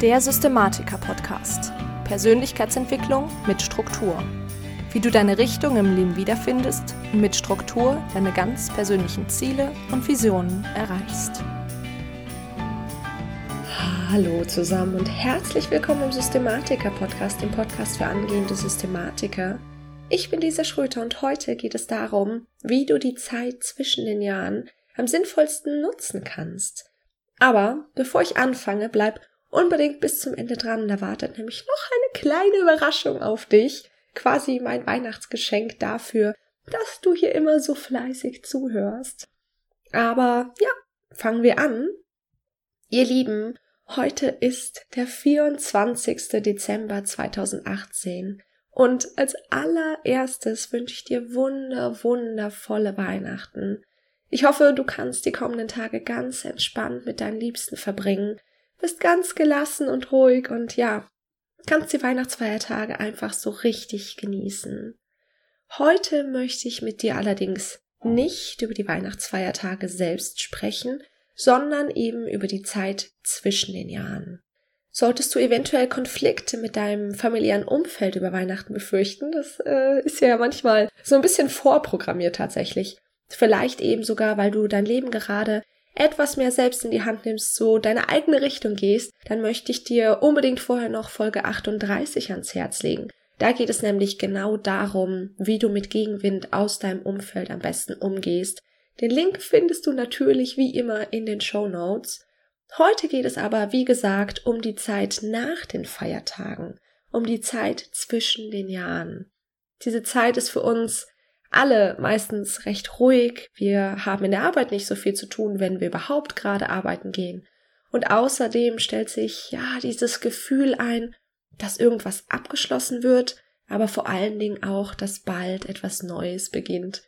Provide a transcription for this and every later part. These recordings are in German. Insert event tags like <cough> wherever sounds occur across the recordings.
Der Systematiker-Podcast. Persönlichkeitsentwicklung mit Struktur. Wie du deine Richtung im Leben wiederfindest und mit Struktur deine ganz persönlichen Ziele und Visionen erreichst. Hallo zusammen und herzlich willkommen im Systematiker-Podcast, dem Podcast für angehende Systematiker. Ich bin Lisa Schröter und heute geht es darum, wie du die Zeit zwischen den Jahren am sinnvollsten nutzen kannst. Aber bevor ich anfange, bleib unbedingt bis zum Ende dran. Da wartet nämlich noch eine kleine Überraschung auf dich. Quasi mein Weihnachtsgeschenk dafür, dass du hier immer so fleißig zuhörst. Aber ja, fangen wir an. Ihr Lieben, heute ist der 24. Dezember 2018. Und als allererstes wünsche ich dir wunder, wundervolle Weihnachten. Ich hoffe, du kannst die kommenden Tage ganz entspannt mit deinen Liebsten verbringen bist ganz gelassen und ruhig und ja, kannst die Weihnachtsfeiertage einfach so richtig genießen. Heute möchte ich mit dir allerdings nicht über die Weihnachtsfeiertage selbst sprechen, sondern eben über die Zeit zwischen den Jahren. Solltest du eventuell Konflikte mit deinem familiären Umfeld über Weihnachten befürchten, das äh, ist ja manchmal so ein bisschen vorprogrammiert tatsächlich. Vielleicht eben sogar, weil du dein Leben gerade etwas mehr selbst in die Hand nimmst, so deine eigene Richtung gehst, dann möchte ich dir unbedingt vorher noch Folge 38 ans Herz legen. Da geht es nämlich genau darum, wie du mit Gegenwind aus deinem Umfeld am besten umgehst. Den Link findest du natürlich wie immer in den Show Notes. Heute geht es aber, wie gesagt, um die Zeit nach den Feiertagen, um die Zeit zwischen den Jahren. Diese Zeit ist für uns alle meistens recht ruhig. Wir haben in der Arbeit nicht so viel zu tun, wenn wir überhaupt gerade arbeiten gehen. Und außerdem stellt sich ja dieses Gefühl ein, dass irgendwas abgeschlossen wird, aber vor allen Dingen auch, dass bald etwas Neues beginnt.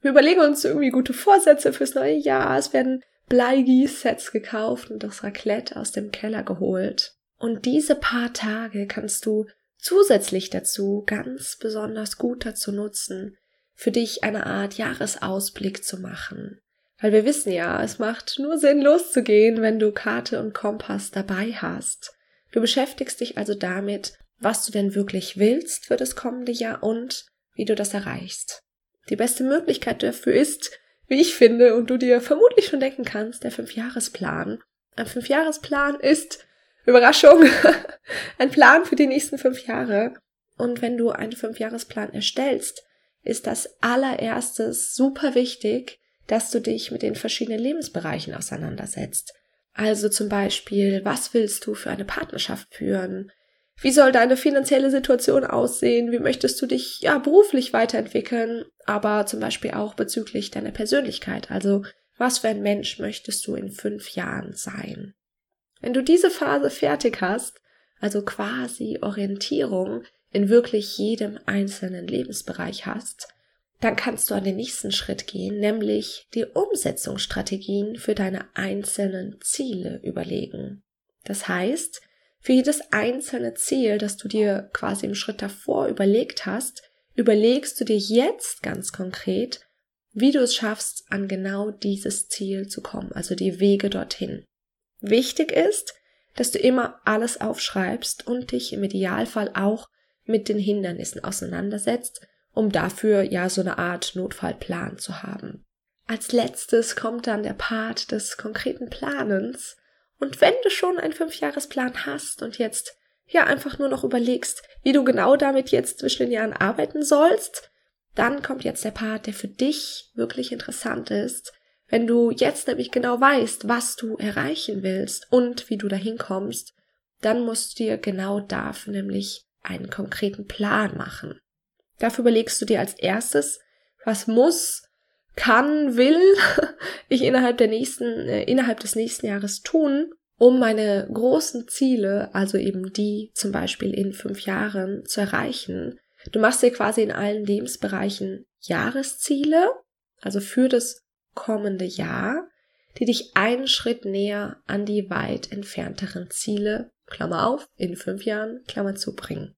Wir überlegen uns irgendwie gute Vorsätze fürs neue Jahr. Es werden Bleigießsets gekauft und das Raclette aus dem Keller geholt. Und diese paar Tage kannst du zusätzlich dazu ganz besonders gut dazu nutzen, für dich eine Art Jahresausblick zu machen. Weil wir wissen ja, es macht nur Sinn loszugehen, wenn du Karte und Kompass dabei hast. Du beschäftigst dich also damit, was du denn wirklich willst für das kommende Jahr und wie du das erreichst. Die beste Möglichkeit dafür ist, wie ich finde, und du dir vermutlich schon denken kannst, der Fünfjahresplan. Ein Fünfjahresplan ist, Überraschung, <laughs> ein Plan für die nächsten fünf Jahre. Und wenn du einen Fünfjahresplan erstellst, ist das allererstes super wichtig, dass du dich mit den verschiedenen Lebensbereichen auseinandersetzt. Also zum Beispiel, was willst du für eine Partnerschaft führen? Wie soll deine finanzielle Situation aussehen? Wie möchtest du dich ja beruflich weiterentwickeln? Aber zum Beispiel auch bezüglich deiner Persönlichkeit. Also, was für ein Mensch möchtest du in fünf Jahren sein? Wenn du diese Phase fertig hast, also quasi Orientierung, in wirklich jedem einzelnen Lebensbereich hast, dann kannst du an den nächsten Schritt gehen, nämlich die Umsetzungsstrategien für deine einzelnen Ziele überlegen. Das heißt, für jedes einzelne Ziel, das du dir quasi im Schritt davor überlegt hast, überlegst du dir jetzt ganz konkret, wie du es schaffst, an genau dieses Ziel zu kommen, also die Wege dorthin. Wichtig ist, dass du immer alles aufschreibst und dich im Idealfall auch mit den Hindernissen auseinandersetzt, um dafür ja so eine Art Notfallplan zu haben. Als letztes kommt dann der Part des konkreten Planens. Und wenn du schon einen Fünfjahresplan hast und jetzt ja einfach nur noch überlegst, wie du genau damit jetzt zwischen den Jahren arbeiten sollst, dann kommt jetzt der Part, der für dich wirklich interessant ist. Wenn du jetzt nämlich genau weißt, was du erreichen willst und wie du dahin kommst, dann musst du dir genau dafür nämlich einen konkreten Plan machen. Dafür überlegst du dir als erstes, was muss, kann, will <laughs> ich innerhalb der nächsten, äh, innerhalb des nächsten Jahres tun, um meine großen Ziele, also eben die zum Beispiel in fünf Jahren zu erreichen. Du machst dir quasi in allen Lebensbereichen Jahresziele, also für das kommende Jahr, die dich einen Schritt näher an die weit entfernteren Ziele Klammer auf, in fünf Jahren, Klammer zu, bringen.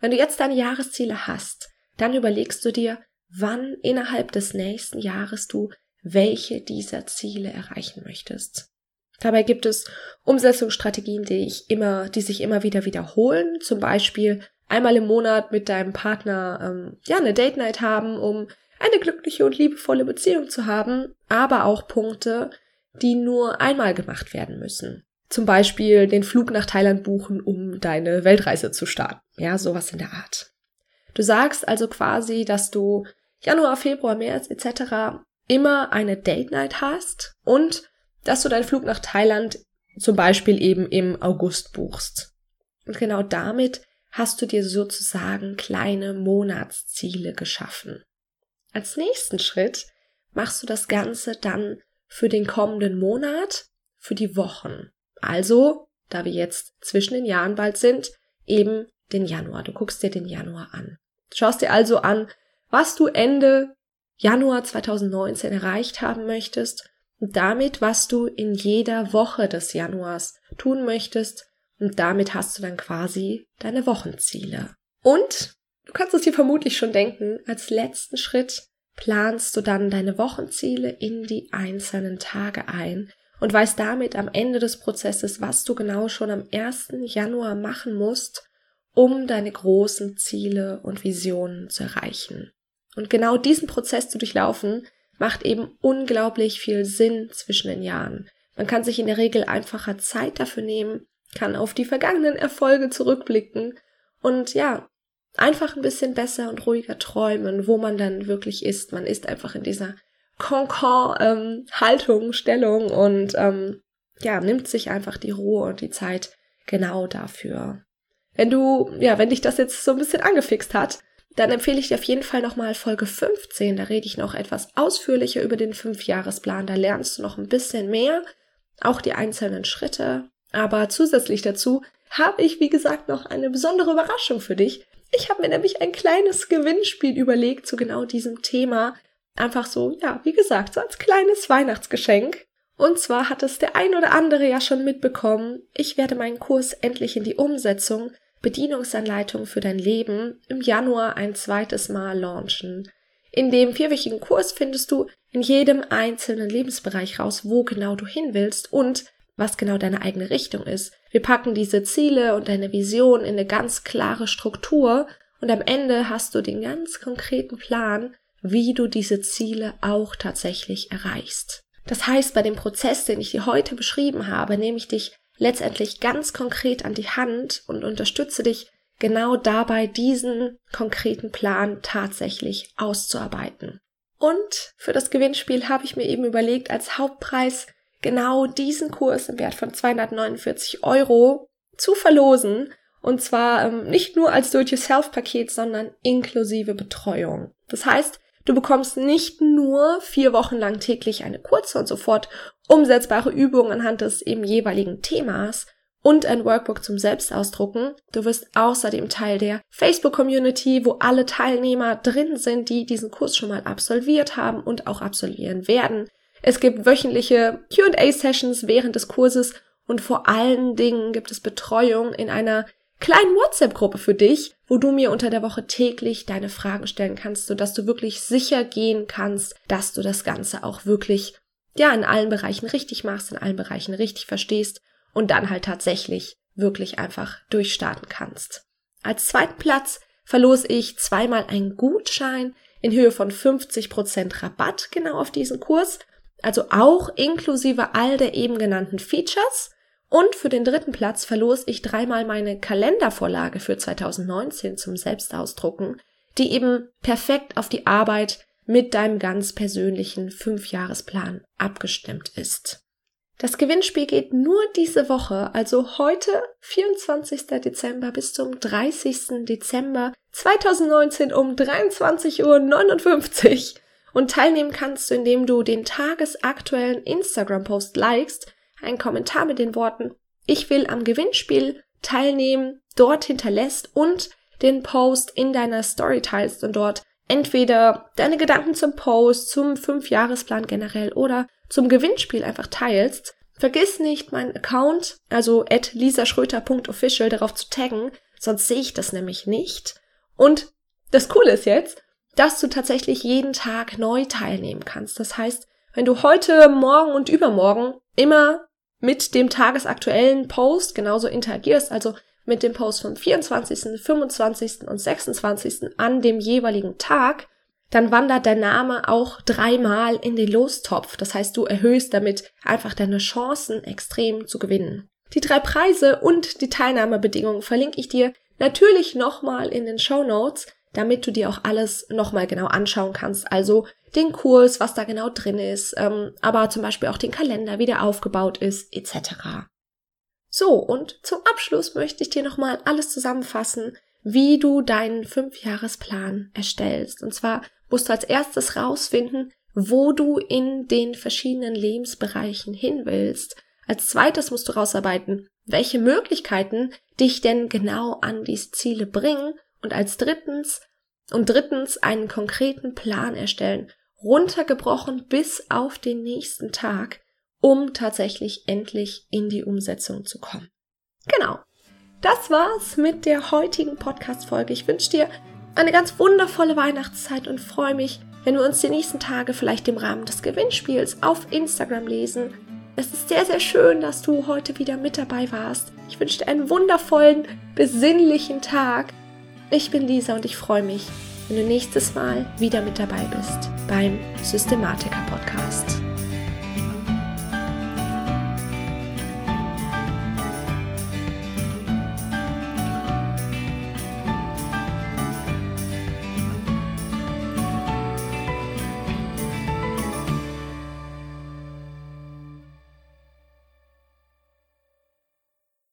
Wenn du jetzt deine Jahresziele hast, dann überlegst du dir, wann innerhalb des nächsten Jahres du welche dieser Ziele erreichen möchtest. Dabei gibt es Umsetzungsstrategien, die ich immer, die sich immer wieder wiederholen. Zum Beispiel einmal im Monat mit deinem Partner ähm, ja eine Date Night haben, um eine glückliche und liebevolle Beziehung zu haben, aber auch Punkte, die nur einmal gemacht werden müssen. Zum Beispiel den Flug nach Thailand buchen, um deine Weltreise zu starten. Ja, sowas in der Art. Du sagst also quasi, dass du Januar, Februar, März etc. immer eine Date Night hast und dass du deinen Flug nach Thailand zum Beispiel eben im August buchst. Und genau damit hast du dir sozusagen kleine Monatsziele geschaffen. Als nächsten Schritt machst du das Ganze dann für den kommenden Monat, für die Wochen. Also, da wir jetzt zwischen den Jahren bald sind, eben den Januar. Du guckst dir den Januar an. Du schaust dir also an, was du Ende Januar 2019 erreicht haben möchtest und damit, was du in jeder Woche des Januars tun möchtest und damit hast du dann quasi deine Wochenziele. Und du kannst es dir vermutlich schon denken, als letzten Schritt planst du dann deine Wochenziele in die einzelnen Tage ein und weißt damit am Ende des Prozesses, was du genau schon am 1. Januar machen musst, um deine großen Ziele und Visionen zu erreichen. Und genau diesen Prozess zu durchlaufen, macht eben unglaublich viel Sinn zwischen den Jahren. Man kann sich in der Regel einfacher Zeit dafür nehmen, kann auf die vergangenen Erfolge zurückblicken und ja, einfach ein bisschen besser und ruhiger träumen, wo man dann wirklich ist. Man ist einfach in dieser Concon-Haltung, ähm, Stellung und ähm, ja, nimmt sich einfach die Ruhe und die Zeit genau dafür. Wenn du, ja, wenn dich das jetzt so ein bisschen angefixt hat, dann empfehle ich dir auf jeden Fall nochmal Folge 15. Da rede ich noch etwas ausführlicher über den Fünfjahresplan. Da lernst du noch ein bisschen mehr, auch die einzelnen Schritte. Aber zusätzlich dazu habe ich, wie gesagt, noch eine besondere Überraschung für dich. Ich habe mir nämlich ein kleines Gewinnspiel überlegt zu genau diesem Thema. Einfach so, ja, wie gesagt, so als kleines Weihnachtsgeschenk. Und zwar hat es der ein oder andere ja schon mitbekommen. Ich werde meinen Kurs endlich in die Umsetzung Bedienungsanleitung für dein Leben im Januar ein zweites Mal launchen. In dem vierwöchigen Kurs findest du in jedem einzelnen Lebensbereich raus, wo genau du hin willst und was genau deine eigene Richtung ist. Wir packen diese Ziele und deine Vision in eine ganz klare Struktur und am Ende hast du den ganz konkreten Plan, wie du diese Ziele auch tatsächlich erreichst. Das heißt, bei dem Prozess, den ich dir heute beschrieben habe, nehme ich dich letztendlich ganz konkret an die Hand und unterstütze dich genau dabei, diesen konkreten Plan tatsächlich auszuarbeiten. Und für das Gewinnspiel habe ich mir eben überlegt, als Hauptpreis genau diesen Kurs im Wert von 249 Euro zu verlosen. Und zwar ähm, nicht nur als Do-it-yourself-Paket, sondern inklusive Betreuung. Das heißt, Du bekommst nicht nur vier Wochen lang täglich eine kurze und sofort umsetzbare Übung anhand des eben jeweiligen Themas und ein Workbook zum Selbstausdrucken. Du wirst außerdem Teil der Facebook-Community, wo alle Teilnehmer drin sind, die diesen Kurs schon mal absolviert haben und auch absolvieren werden. Es gibt wöchentliche Q&A-Sessions während des Kurses und vor allen Dingen gibt es Betreuung in einer kleinen WhatsApp-Gruppe für dich, wo du mir unter der Woche täglich deine Fragen stellen kannst, sodass du wirklich sicher gehen kannst, dass du das Ganze auch wirklich, ja, in allen Bereichen richtig machst, in allen Bereichen richtig verstehst und dann halt tatsächlich wirklich einfach durchstarten kannst. Als zweiten Platz verlose ich zweimal einen Gutschein in Höhe von 50% Rabatt genau auf diesen Kurs, also auch inklusive all der eben genannten Features und für den dritten Platz verlose ich dreimal meine Kalendervorlage für 2019 zum Selbstausdrucken, die eben perfekt auf die Arbeit mit deinem ganz persönlichen Fünfjahresplan abgestimmt ist. Das Gewinnspiel geht nur diese Woche, also heute, 24. Dezember bis zum 30. Dezember 2019 um 23.59 Uhr. Und teilnehmen kannst du, indem du den tagesaktuellen Instagram-Post likest einen Kommentar mit den Worten Ich will am Gewinnspiel teilnehmen, dort hinterlässt und den Post in deiner Story teilst und dort entweder deine Gedanken zum Post, zum Fünfjahresplan generell oder zum Gewinnspiel einfach teilst. Vergiss nicht, meinen Account, also at lisaschröter.official, darauf zu taggen, sonst sehe ich das nämlich nicht. Und das Coole ist jetzt, dass du tatsächlich jeden Tag neu teilnehmen kannst. Das heißt, wenn du heute, morgen und übermorgen immer mit dem tagesaktuellen Post genauso interagierst, also mit dem Post vom 24., 25. und 26. an dem jeweiligen Tag, dann wandert dein Name auch dreimal in den Lostopf. Das heißt, du erhöhst damit einfach deine Chancen extrem zu gewinnen. Die drei Preise und die Teilnahmebedingungen verlinke ich dir natürlich nochmal in den Show Notes, damit du dir auch alles nochmal genau anschauen kannst. Also den Kurs, was da genau drin ist, ähm, aber zum Beispiel auch den Kalender, wie der aufgebaut ist, etc. So, und zum Abschluss möchte ich dir nochmal alles zusammenfassen, wie du deinen Fünfjahresplan erstellst. Und zwar musst du als erstes rausfinden, wo du in den verschiedenen Lebensbereichen hin willst. Als zweites musst du rausarbeiten, welche Möglichkeiten dich denn genau an diese Ziele bringen. Und als drittens, und drittens einen konkreten Plan erstellen, runtergebrochen bis auf den nächsten Tag, um tatsächlich endlich in die Umsetzung zu kommen. Genau. Das war's mit der heutigen Podcast-Folge. Ich wünsche dir eine ganz wundervolle Weihnachtszeit und freue mich, wenn wir uns die nächsten Tage vielleicht im Rahmen des Gewinnspiels auf Instagram lesen. Es ist sehr, sehr schön, dass du heute wieder mit dabei warst. Ich wünsche dir einen wundervollen, besinnlichen Tag. Ich bin Lisa und ich freue mich, wenn du nächstes Mal wieder mit dabei bist beim Systematiker Podcast.